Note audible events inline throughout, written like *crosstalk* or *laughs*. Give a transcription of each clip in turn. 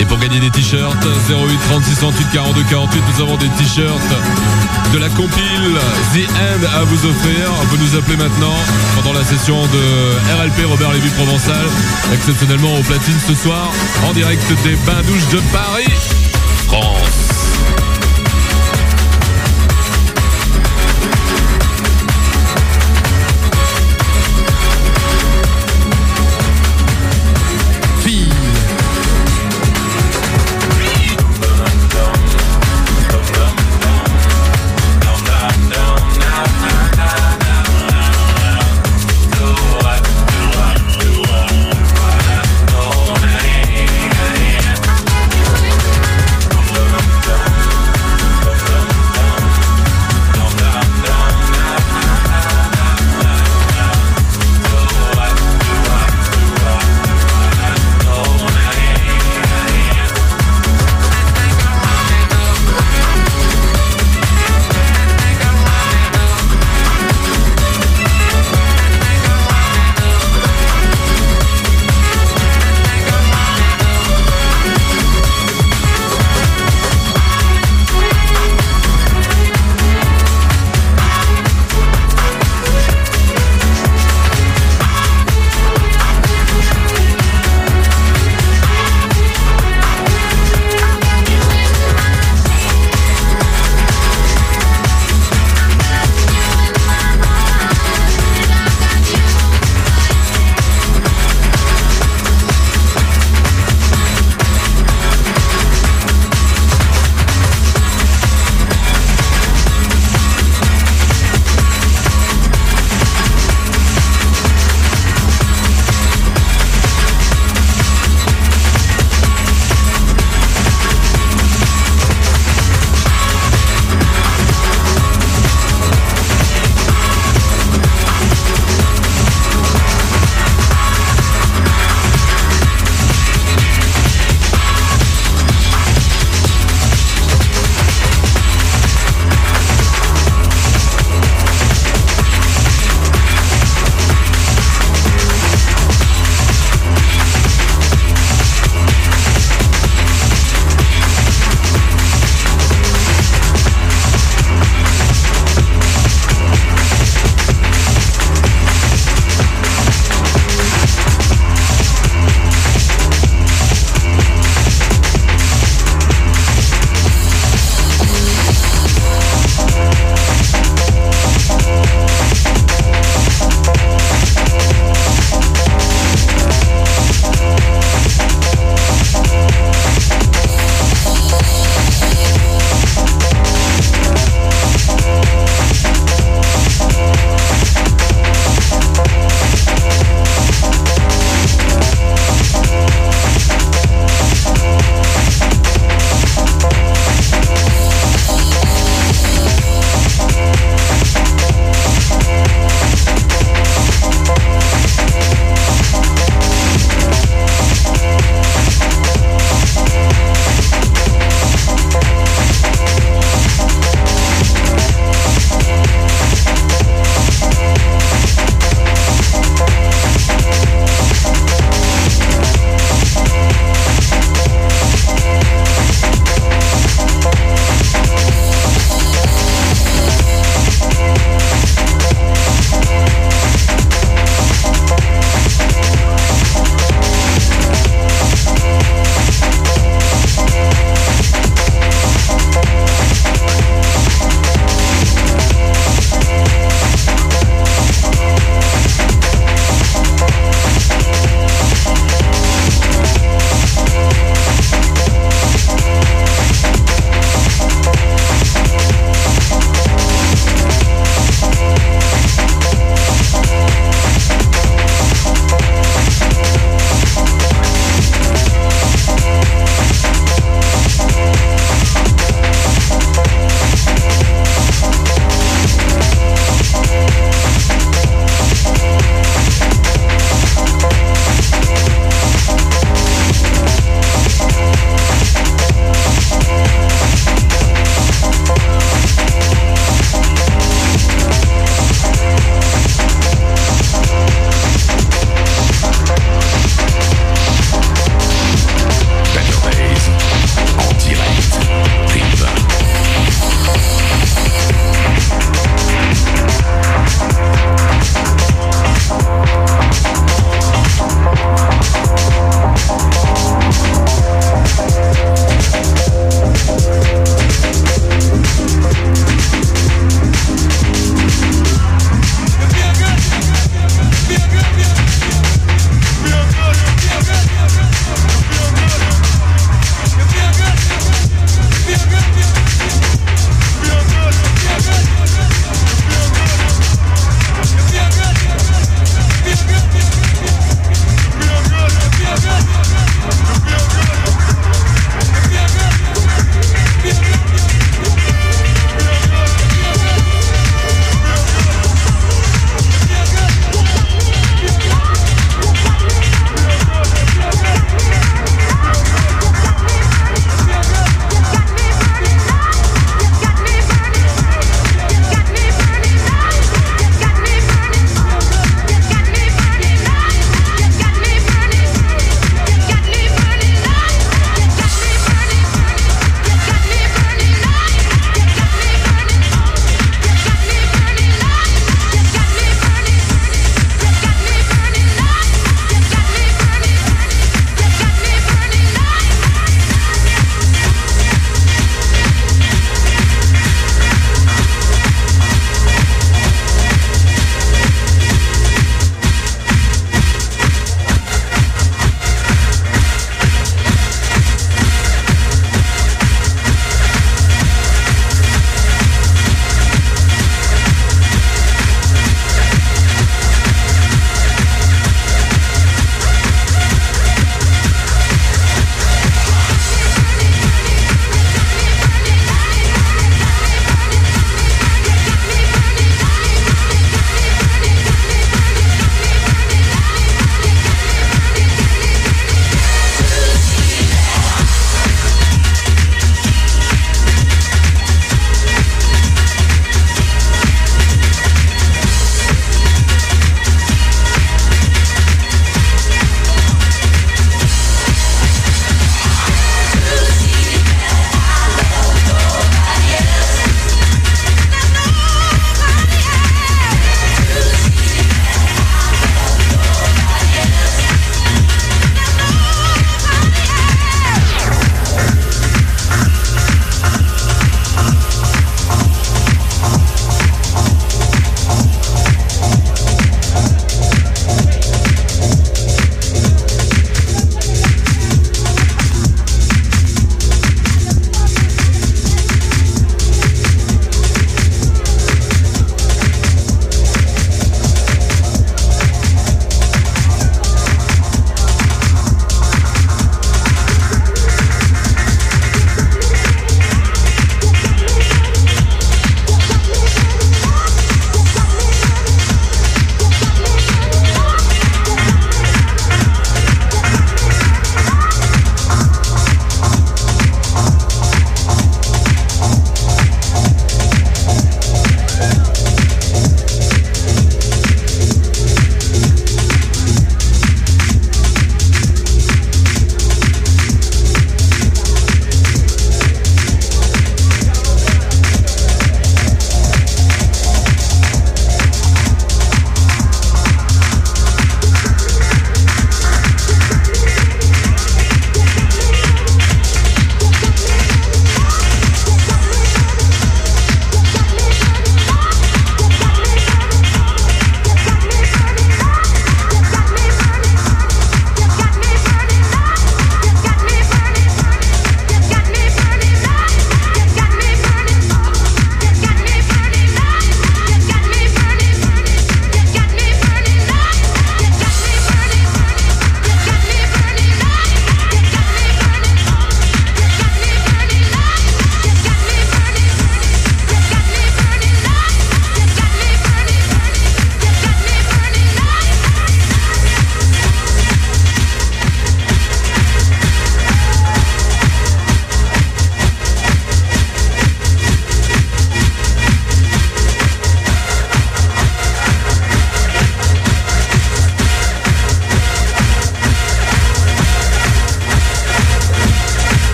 Et pour gagner des t-shirts, 08 36 38 42 48, nous avons des t-shirts de la compile The End à vous offrir. Vous nous appeler maintenant pendant la session de RLP Robert Lévy Provençal, exceptionnellement au platine ce soir, en direct des bains douches de Paris,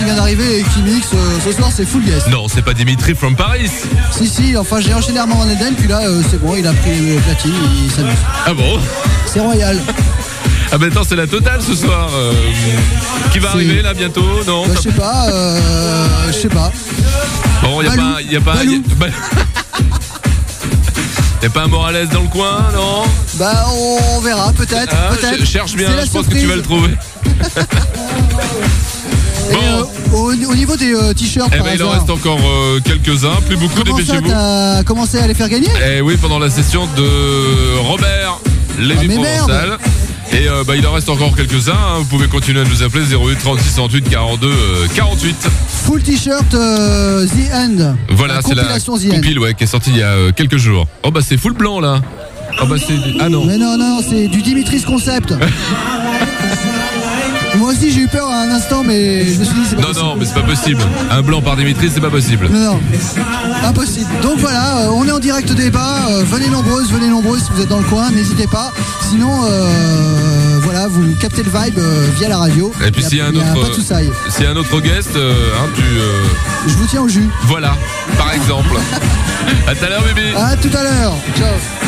qui vient d'arriver et qui mixe. Euh, ce soir, c'est full guest. Non, c'est pas Dimitri from Paris. Si, si, enfin, j'ai enchaîné Armand Van Eden, puis là, euh, c'est bon, il a pris les platines, il s'amuse. Ah bon C'est royal. Ah ben attends, c'est la totale ce soir. euh, qui va arriver là bientôt Non Bah, je sais pas, euh, je sais pas. Bon, y a pas, y a pas, Balou. y a, bah- *laughs* y a pas un Morales dans le coin, non Bah, on verra, peut-être. Ah, peut-être. Cherche bien, je pense que tu vas le trouver. *laughs* Et, euh, au, au niveau des euh, t-shirts, Eh ben il en reste encore euh, quelques-uns, plus beaucoup, dépêchez-vous. t'as commencé à les faire gagner? Eh oui, pendant la session de Robert Lévy Ah, Provençal. Et bah, il en reste encore quelques-uns. hein. Vous pouvez continuer à nous appeler 08 36 38 42 euh, 48. Full t-shirt The End. Voilà, c'est la compilation The End. compile ouais, qui est sortie il y a quelques jours. Oh bah c'est full blanc là. Oh bah c'est ah non. Mais non, non, c'est du Dimitris Concept. *laughs* Moi aussi, j'ai eu peur à un instant, mais je me suis dit, c'est pas Non possible. non, mais c'est pas possible. Un blanc par Dimitri, c'est pas possible. Non, non, impossible. Donc voilà, euh, on est en direct débat. euh, venez nombreuses, venez nombreuses si vous êtes dans le coin, n'hésitez pas. Sinon, euh, voilà, vous captez le vibe via la radio. Et puis s'il y a un autre s'il y a un autre guest, hein, tu euh, Je vous tiens au jus. voilà, par exemple. *laughs* à tout à l'heure bébé. À tout à l'heure. Ciao.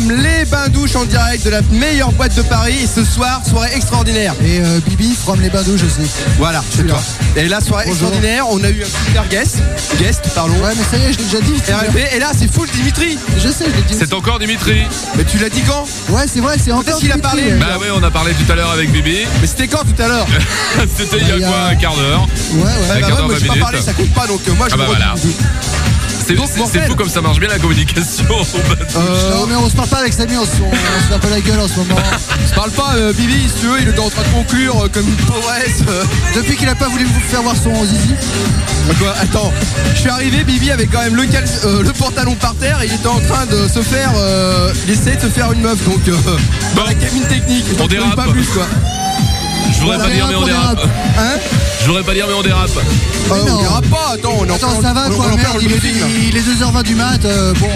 Les bains douches en direct de la meilleure boîte de Paris et ce soir soirée extraordinaire. Et euh, Bibi from les bains douches aussi. Voilà, c'est toi. Et la soirée Bonjour. extraordinaire, on a eu un super guest, guest pardon. Ouais, mais ça y est, je l'ai déjà dit. RLP et là c'est full Dimitri. Je sais, je l'ai dit. C'est encore Dimitri. Mais tu l'as dit quand? Ouais, c'est vrai, c'est encore. qu'il a parlé. Bah ouais, on a parlé tout à l'heure avec Bibi. Mais c'était quand tout à l'heure? *laughs* C'était il y a Il y a- quoi, un quart d'heure Ouais, ouais. Un Bah quart ouais, d'heure, moi j'ai 20 pas parlé, ça compte pas donc euh, moi je Ah bah voilà. redis. C'est Donc, c'est- Mortel. c'est fou comme ça marche bien la communication. *laughs* Euh, Non, mais on se parle pas avec Samy, on se, on, on se fait un peu la gueule en ce moment. je parle pas euh, Bibi si tu veux, il était en train de conclure euh, comme une pauvresse. euh. Depuis qu'il a pas voulu vous faire voir son zizi. Quoi Attends, je suis arrivé, Bibi avait quand même le, cal- euh, le pantalon par terre et il était en train de se faire. euh, il essayait de se faire une meuf donc euh, dans Bon. la cabine technique. On Donc, dérape. pas plus quoi. Je voudrais On pas dire mais on dérape, on. Hein Je voudrais pas dire mais on dérape. Euh, non. On dérape pas, attends, on est en Attends, plein- ça va on- quoi, on est en plein merde, il est, là. il est 2h20 du mat, euh, bon.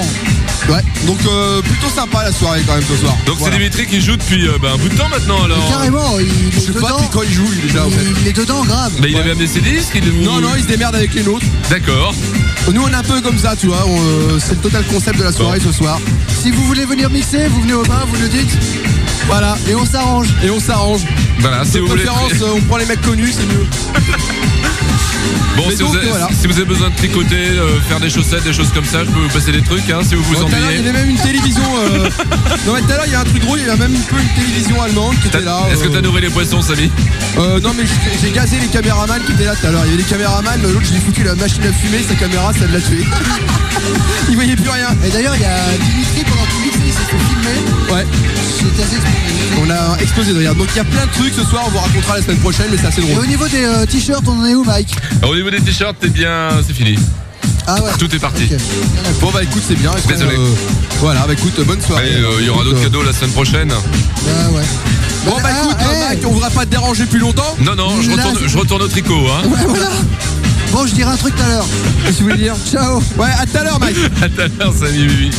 Donc euh, plutôt sympa la soirée quand même ce soir. Donc Voilà. c'est Dimitri qui joue depuis euh, bah, un bout de temps maintenant alors. Carrément, il Je est pas dedans. depuis quand il joue lui déjà en fait. Il, il est dedans, grave. Mais il avait amené ses disques il- Non, non, il se démerde avec les nôtres. D'accord. Nous on est un peu comme ça, tu vois, euh, c'est le total concept de la soirée ce soir. Si vous voulez venir mixer, vous venez au bain, vous le dites, Voilà, et on s'arrange. et on s'arrange. Voilà, si De vous voulez. préférence, euh, on prend les mecs connus, c'est mieux. *laughs* Bon, si, vous avez, voilà. si vous avez besoin de tricoter, euh, faire des chaussettes, des choses comme ça, je peux vous passer des trucs hein, si vous vous Bon, l'heure, il y ennuyez. avait même une télévision. euh, *laughs* Non, mais tout à l'heure, il y a un truc drôle, il y a même un peu une télévision allemande qui était là. Est-ce que euh, t'as nourri les poissons, Samy? Euh, Non, mais j'ai- j'ai gazé les caméramans qui étaient là tout à l'heure. Il y avait des caméramans, l'autre, je lui ai foutu la machine à fumer, sa caméra, ça l'a tué. *laughs* il voyait plus rien. Et d'ailleurs, il y a Ouais, assez on a explosé de rire. Donc il y a plein de trucs ce soir, on vous racontera la semaine prochaine, mais c'est assez Et drôle. au niveau des euh, t-shirts, on en est où, Mike Au niveau des t-shirts, t'es bien. C'est fini. Ah ouais. Tout est parti. Bon, bah écoute, c'est bien. Désolé. euh, Voilà, bah écoute, bonne soirée. Euh, il y aura d'autres cadeaux la semaine prochaine. Ah ouais. Bon, bah Ah, écoute, hey. Mike, on voudra pas te déranger plus longtemps. Non, non, je Là, retourne, je retourne au tricot. Hein. Ouais, voilà. Bon, je dirai un truc tout à l'heure. Qu'est-ce que tu voulais dire Ciao. Ouais, à tout à l'heure, Mike. *laughs* À tout à l'heure, Samy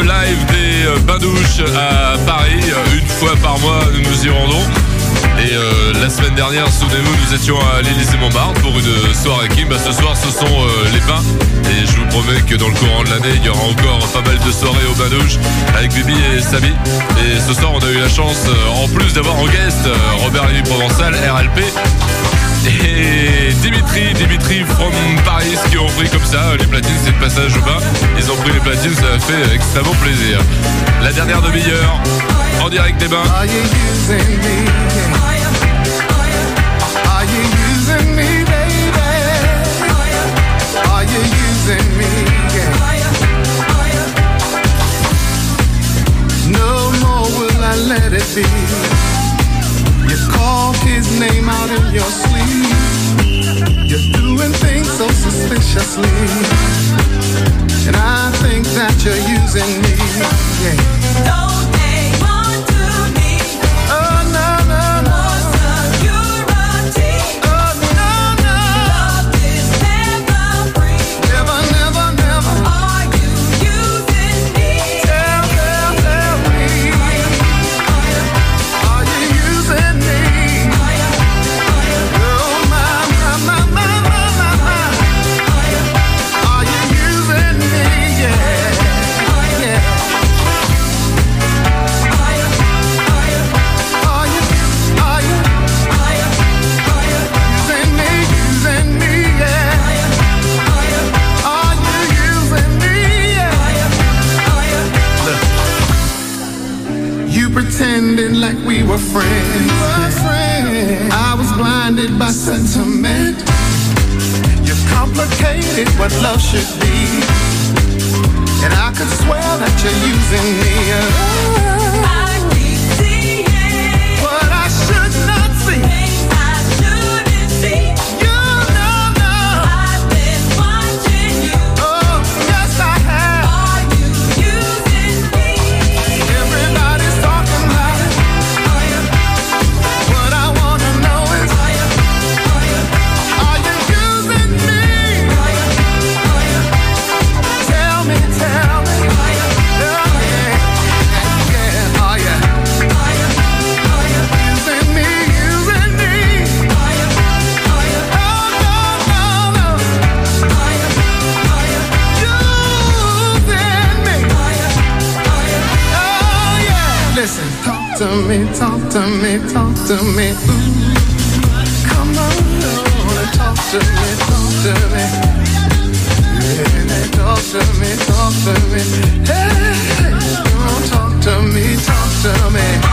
live. La dernière demi-heure, en direct des bains. let it be. You called his name out in your sleep. You're doing things so suspiciously. And I think that you're using me. Yeah. we were friends. We were friends. I was blinded by sentiment. You complicated what love should be. And I could swear that you're using me. Oh. to me, talk to me, talk to me. ooh. Come on, and talk to me, talk to me. Yeah, talk to me, talk to me. Hey, don't talk to me, talk to me.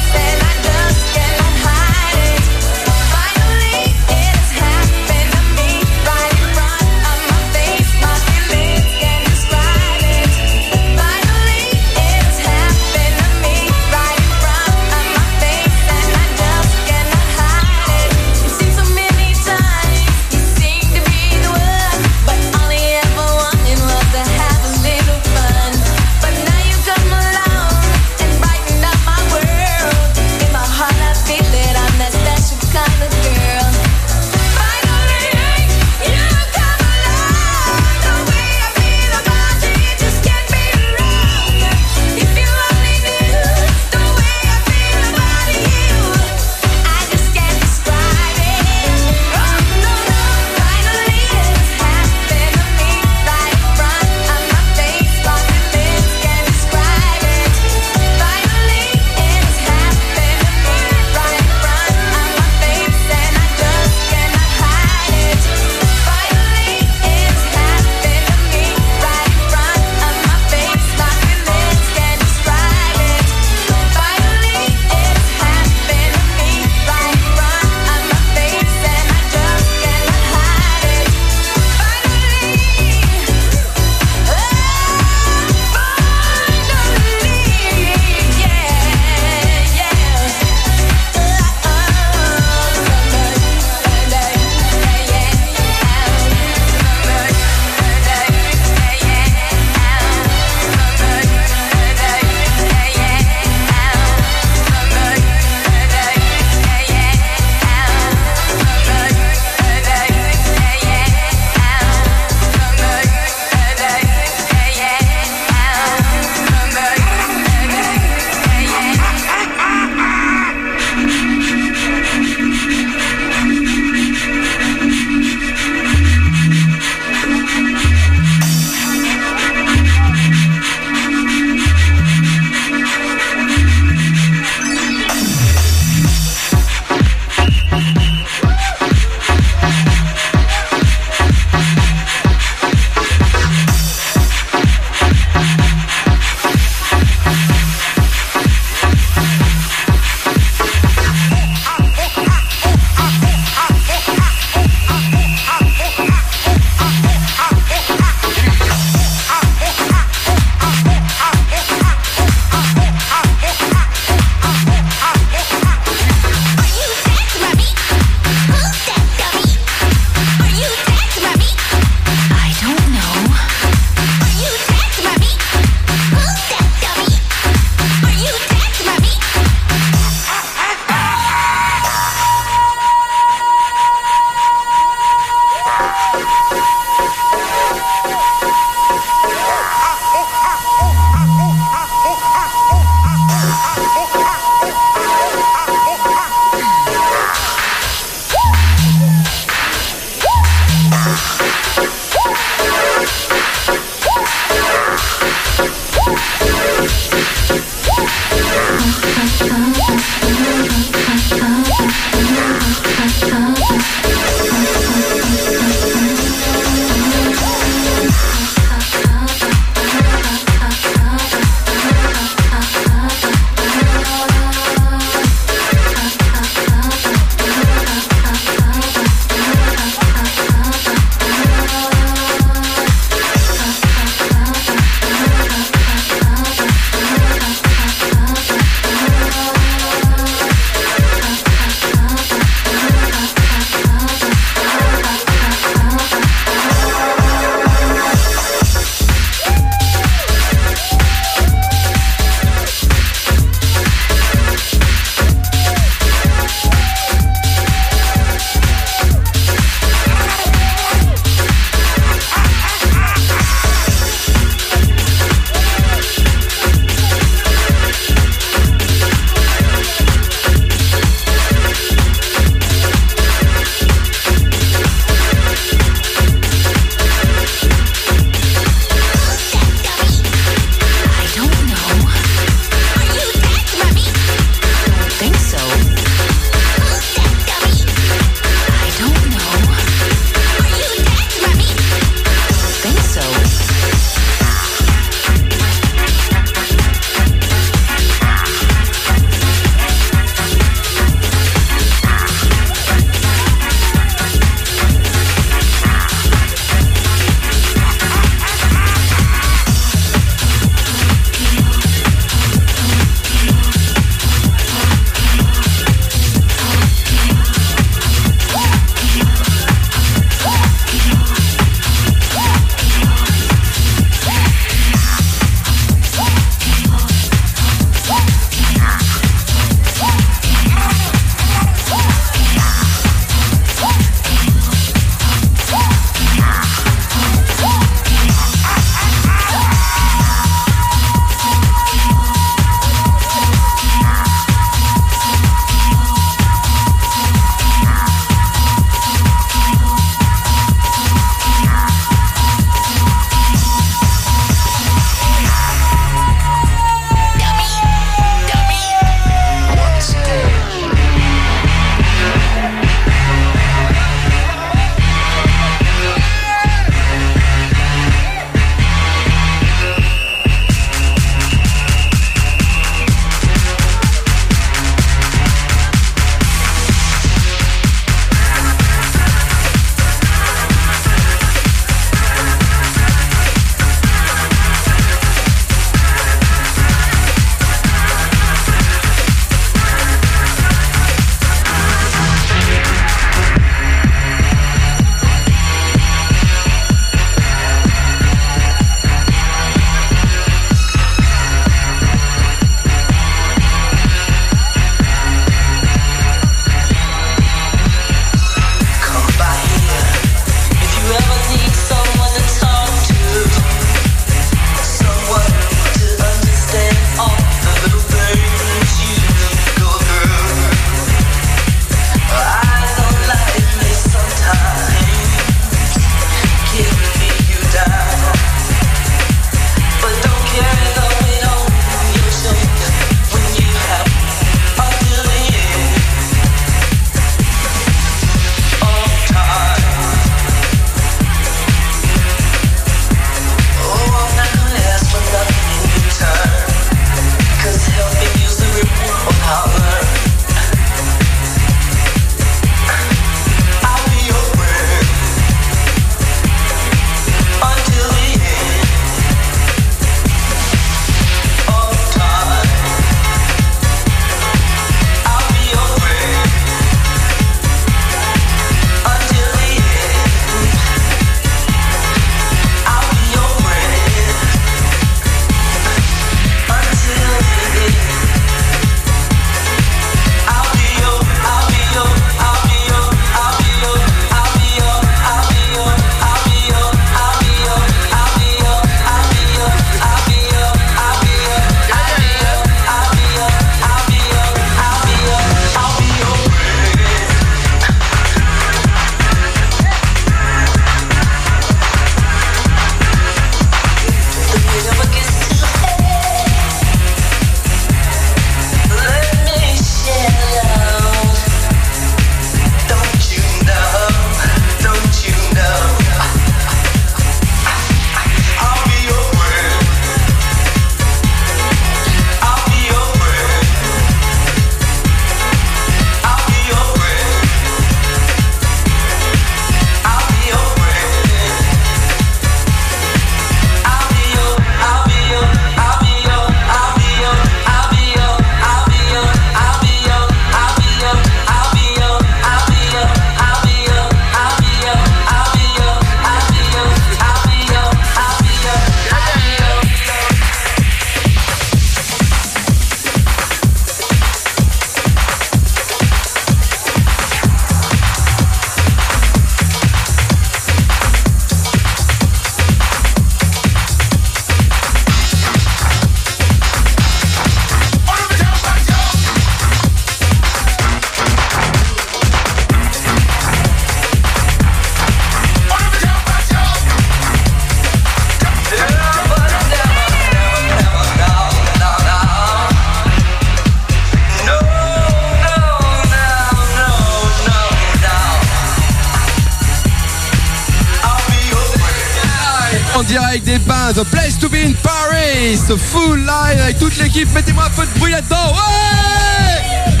The Place to be in Paris, full live avec toute l'équipe. Mettez-moi un peu de bruit là-dedans. Ouais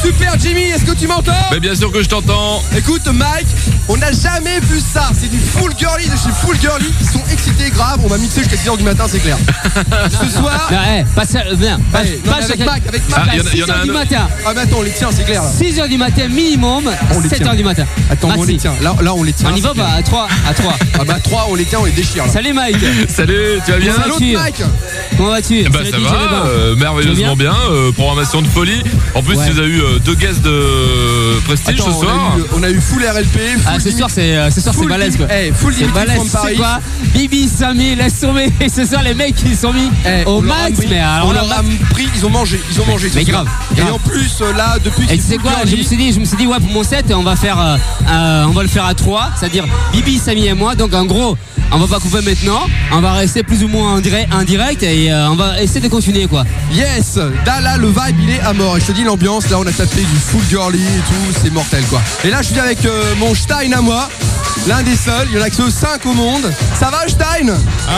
Super Jimmy, est-ce que tu m'entends Mais bien sûr que je t'entends. Écoute Mike, on n'a jamais vu ça. C'est du full girly de chez Full Girly. Ils sont excités grave. On va mixer jusqu'à 6h du matin, c'est clair. *laughs* Ce soir. Non, eh, pas ça, viens, pas, Allez, non, pas mais avec Mac, avec Mac. Ah, il y en a- il y en a 6h un du autre. matin. Ah mais attends, on les tient, c'est clair là. 6h du matin minimum, On les 7h tient. du matin. Attends, on Maxi. les tient. Là, là on les tient. On y va c'est bah, à 3 à 3. Ah bah 3, on les tient, on les déchire là. Salut Mike. *laughs* Salut, tu vas bien Comment Salut vas-tu Mike Comment vas-tu Eh Bah C'est ça le DJ va, euh, merveilleusement bien, euh, programmation de folie. En plus, Ouais. tu as eu euh, deux guests de prestige Attends, ce soir. On a, eu, on a eu full RLP, full Ah, ce soir c'est euh, ce soir c'est balèze quoi. Eh, full C'est balèze, c'est quoi Bibi, Samy, laisse tomber. *laughs* Ce soir les mecs ils sont mis Eh, au max pris- mais alors on leur a pris, ils ont mangé, ils ont mangé. Mais grave, Et grave. en plus euh, là, depuis Et tu sais quoi, je me suis dit, je me suis dit ouais pour mon set on va faire euh, euh, on va le faire à 3, c'est-à-dire Bibi, Samy et moi. Donc en gros, on va pas couper maintenant, on va rester plus ou moins en direct, en direct et euh, on va essayer de continuer quoi. Yes, là le vibe il est à mort. Et je te dis l'ambiance, là on a tapé du full girly et tout, c'est mortel quoi. Et là je suis avec euh, mon Stein à moi, l'un des seuls, il y en a que 5 au monde. Ça va Stein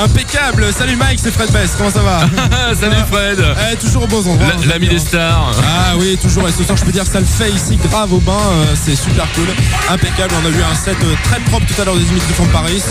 Impeccable. Salut Mike, c'est Fred Best. Comment ça va? *laughs* Salut Fred, Eh, Toujours au bon endroit. La- l'ami des stars. Ah oui, toujours. Et ce soir, je peux dire que ça le fait ici, grave au bain. euh, c'est super cool. Impeccable. On a eu un set euh, très propre tout à l'heure des Dimitri from Paris.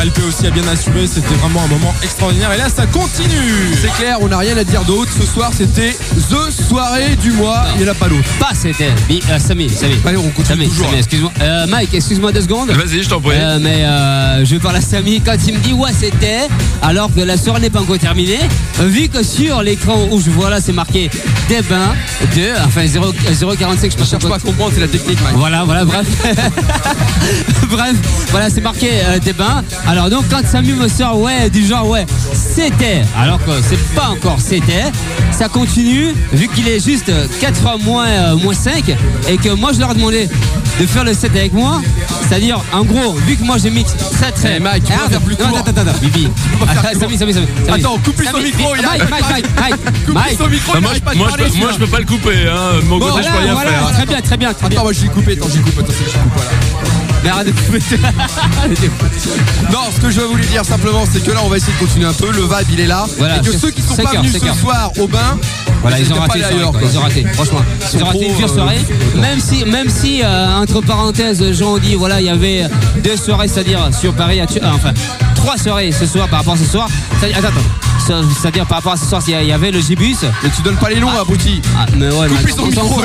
RLP aussi a bien assuré. C'était vraiment un moment extraordinaire. Et là, ça continue. C'est clair, on n'a rien à dire d'autre. Ce soir c'était The soirée du mois, il n'y en a pas d'autre. Pas c'était Bi- euh, Samy, Samy. Allez, on continue Samy, toujours. Samy, excuse-moi. Euh, Mike, excuse-moi deux secondes. Vas-y, je t'en prie. Euh, mais euh, je vais parler à Samy quand il me dit ouais c'était alors que la soirée n'est pas encore terminée vu que sur l'écran où je vois là c'est marqué des bains de enfin 0, 045 je sais cherche pas à comprendre, c'est la technique Mike. voilà voilà bref *laughs* bref voilà c'est marqué euh, des bains alors donc quand Samy me sort ouais du genre ouais c'était alors que c'est pas encore c'était ça continue vu qu'il est juste 4 fois moins moins 5 et que moi je leur ai demandé de faire le set avec moi c'est à dire en gros vu que moi je mixe très très Eh, Mike, tu peux faire plus court. attends attends attends Bibi Samy Samy Samy. Attends, coupe son *laughs* micro, il Mike Mike pas. Mike Mike Coupe Mike son micro, moi, pas je, moi, peux, moi, je celui-là. peux pas le couper, hein. De mon côté, je peux voilà, rien faire. très bien très bien très bien Attends, moi je l'ai coupé, attends, je l'ai coupé, attends, je coupe, voilà. mais arrête de couper *laughs* Non, ce que je voulais dire simplement, c'est que là, on va essayer de continuer un peu. Le vibe, il est là. Voilà, et que ceux qui sont pas venus ce soir au bain, Voilà, ils ont raté quoi. quoi. Ils ont raté, franchement. Ils ont raté une pure euh, soirée. Même si, même si euh, entre parenthèses, ont dit, voilà, il y avait deux soirées, c'est-à-dire sur Paris, à Tu- euh, enfin, trois soirées ce soir par rapport à ce soir. C'est- Attends, attends. C'est- C'est-à-dire par rapport à ce soir, il y avait le Gibus. Mais tu donnes pas les noms, abruti. Ah, mais ouais, mais attends, micro.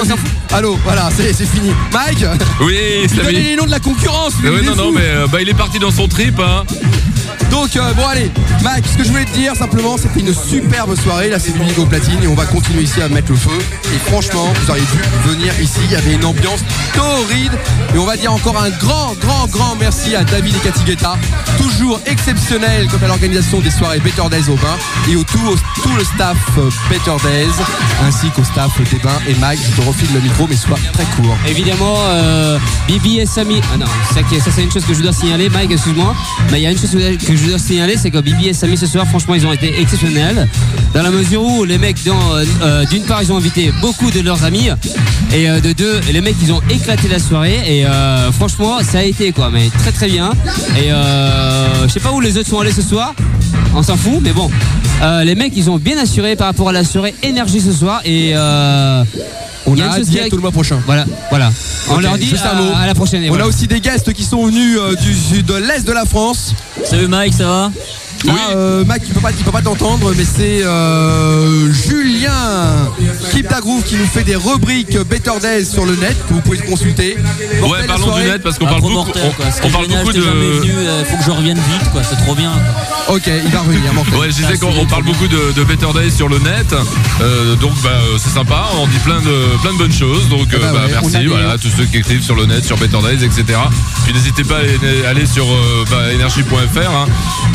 Allô, voilà, c'est c'est fini. Mike, Oui, Samy. les noms de la concurrence. lui, ouais, il est non, non, fou. mais euh, bah, il est parti dans son trip. Hein. Donc euh, bon allez, Mike, ce que je voulais te dire simplement, c'était une superbe soirée. Là, c'est Bibi au platine et on va continuer ici à mettre le feu. Et franchement, vous auriez dû venir ici. Il y avait une ambiance torride. Et on va dire encore un grand, grand, grand merci à David et Cathy. Toujours exceptionnel quant à l'organisation des soirées Better Days au bain et au tout, tout le staff euh, Better Days ainsi qu'au staff des bains. Et Mike, je te refile le micro, mais sois très court. Évidemment, euh, Bibi et Samy. Ah non, ça, ça, c'est une chose que je dois signaler, Mike, excuse-moi. Mais il y a une chose que je dois signaler, c'est que Bibi et Samy ce soir, franchement, ils ont été exceptionnels. Dans la mesure où les mecs, euh, euh, d'une part, ils ont invité beaucoup de leurs amis. Et euh, de deux, les mecs, ils ont éclaté la soirée. Et franchement, ça a été quoi, mais très très bien. Et je sais pas où les autres sont allés ce soir. On s'en fout, mais bon. Les mecs, ils ont bien assuré par rapport à la soirée énergie ce soir. Et On a a hâte être le mois prochain. voilà, voilà. On leur dit juste un à, mot. à la prochaine. On voilà. a aussi des guests qui sont venus euh, du, du- de l'Est de la France. Salut Mike, ça va? Ah, euh, Mac, il peut pas, il peut pas t'entendre, mais c'est euh, Julien Keep Da Groove qui nous fait des rubriques Better Days sur le net que vous pouvez consulter. Ouais, Mortel, parlons la du net parce qu'on parle beaucoup, mortel, on, quoi. Ce on parle génial, beaucoup de. venu, euh, faut que je revienne vite, quoi. C'est trop bien. Ok, il va revenir. *laughs* Mortel. Ouais, je disais Ça, qu'on parle beaucoup de, de Better Days sur le net, Euh, donc bah, c'est sympa, on dit plein de, plein de bonnes choses, donc euh, bah bah, ouais, merci des- voilà, à tous ceux qui écrivent sur le net, sur Better Days, etc. Puis n'hésitez pas à aller, sur euh, bah, énergie.fr, hein.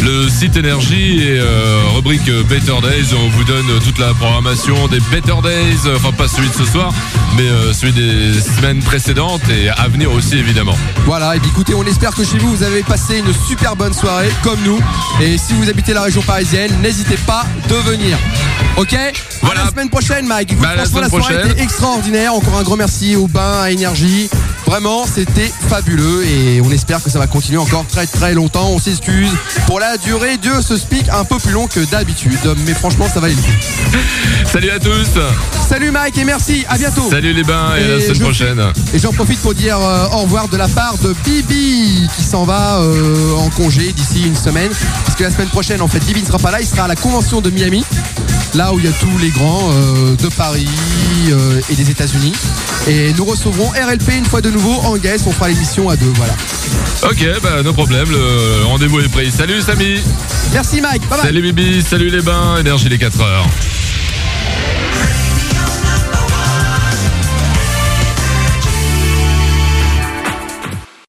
le site énergie et euh, rubrique Better Days, on vous donne toute la programmation des Better Days, enfin pas celui de ce soir, mais euh, celui des semaines précédentes et à venir aussi évidemment. Voilà, et puis écoutez, on espère que chez vous, vous avez passé une super bonne soirée, comme nous. Et si vous habitez la région parisienne, n'hésitez pas de venir. Ok? Voilà. À la semaine prochaine, Mike. Écoute, Bah, la semaine soirée prochaine. était extraordinaire. Encore un grand merci au bain, à Énergie. Vraiment, c'était fabuleux et on espère que ça va continuer encore très très longtemps. On s'excuse pour la durée de ce speak un peu plus long que d'habitude, mais franchement, ça va aller. Salut à tous. Salut Mike et merci, à bientôt. Salut les bains et, à la semaine prochaine. Et j'en profite pour dire euh, au revoir de la part de Bibi qui s'en va euh, en congé d'ici une semaine. Parce que la semaine prochaine, en fait, Bibi ne sera pas là, il sera à la convention de Miami. Là où il y a tous les grands euh, de Paris euh, et des États-Unis. Et nous recevrons RLP une fois de nouveau en guest. On fera l'émission à deux. Voilà. Ok, bah no problème, le rendez-vous est pris. Salut Samy. Merci Mike. Bye bye. Salut Bibi, salut les bains, énergie les 4 heures.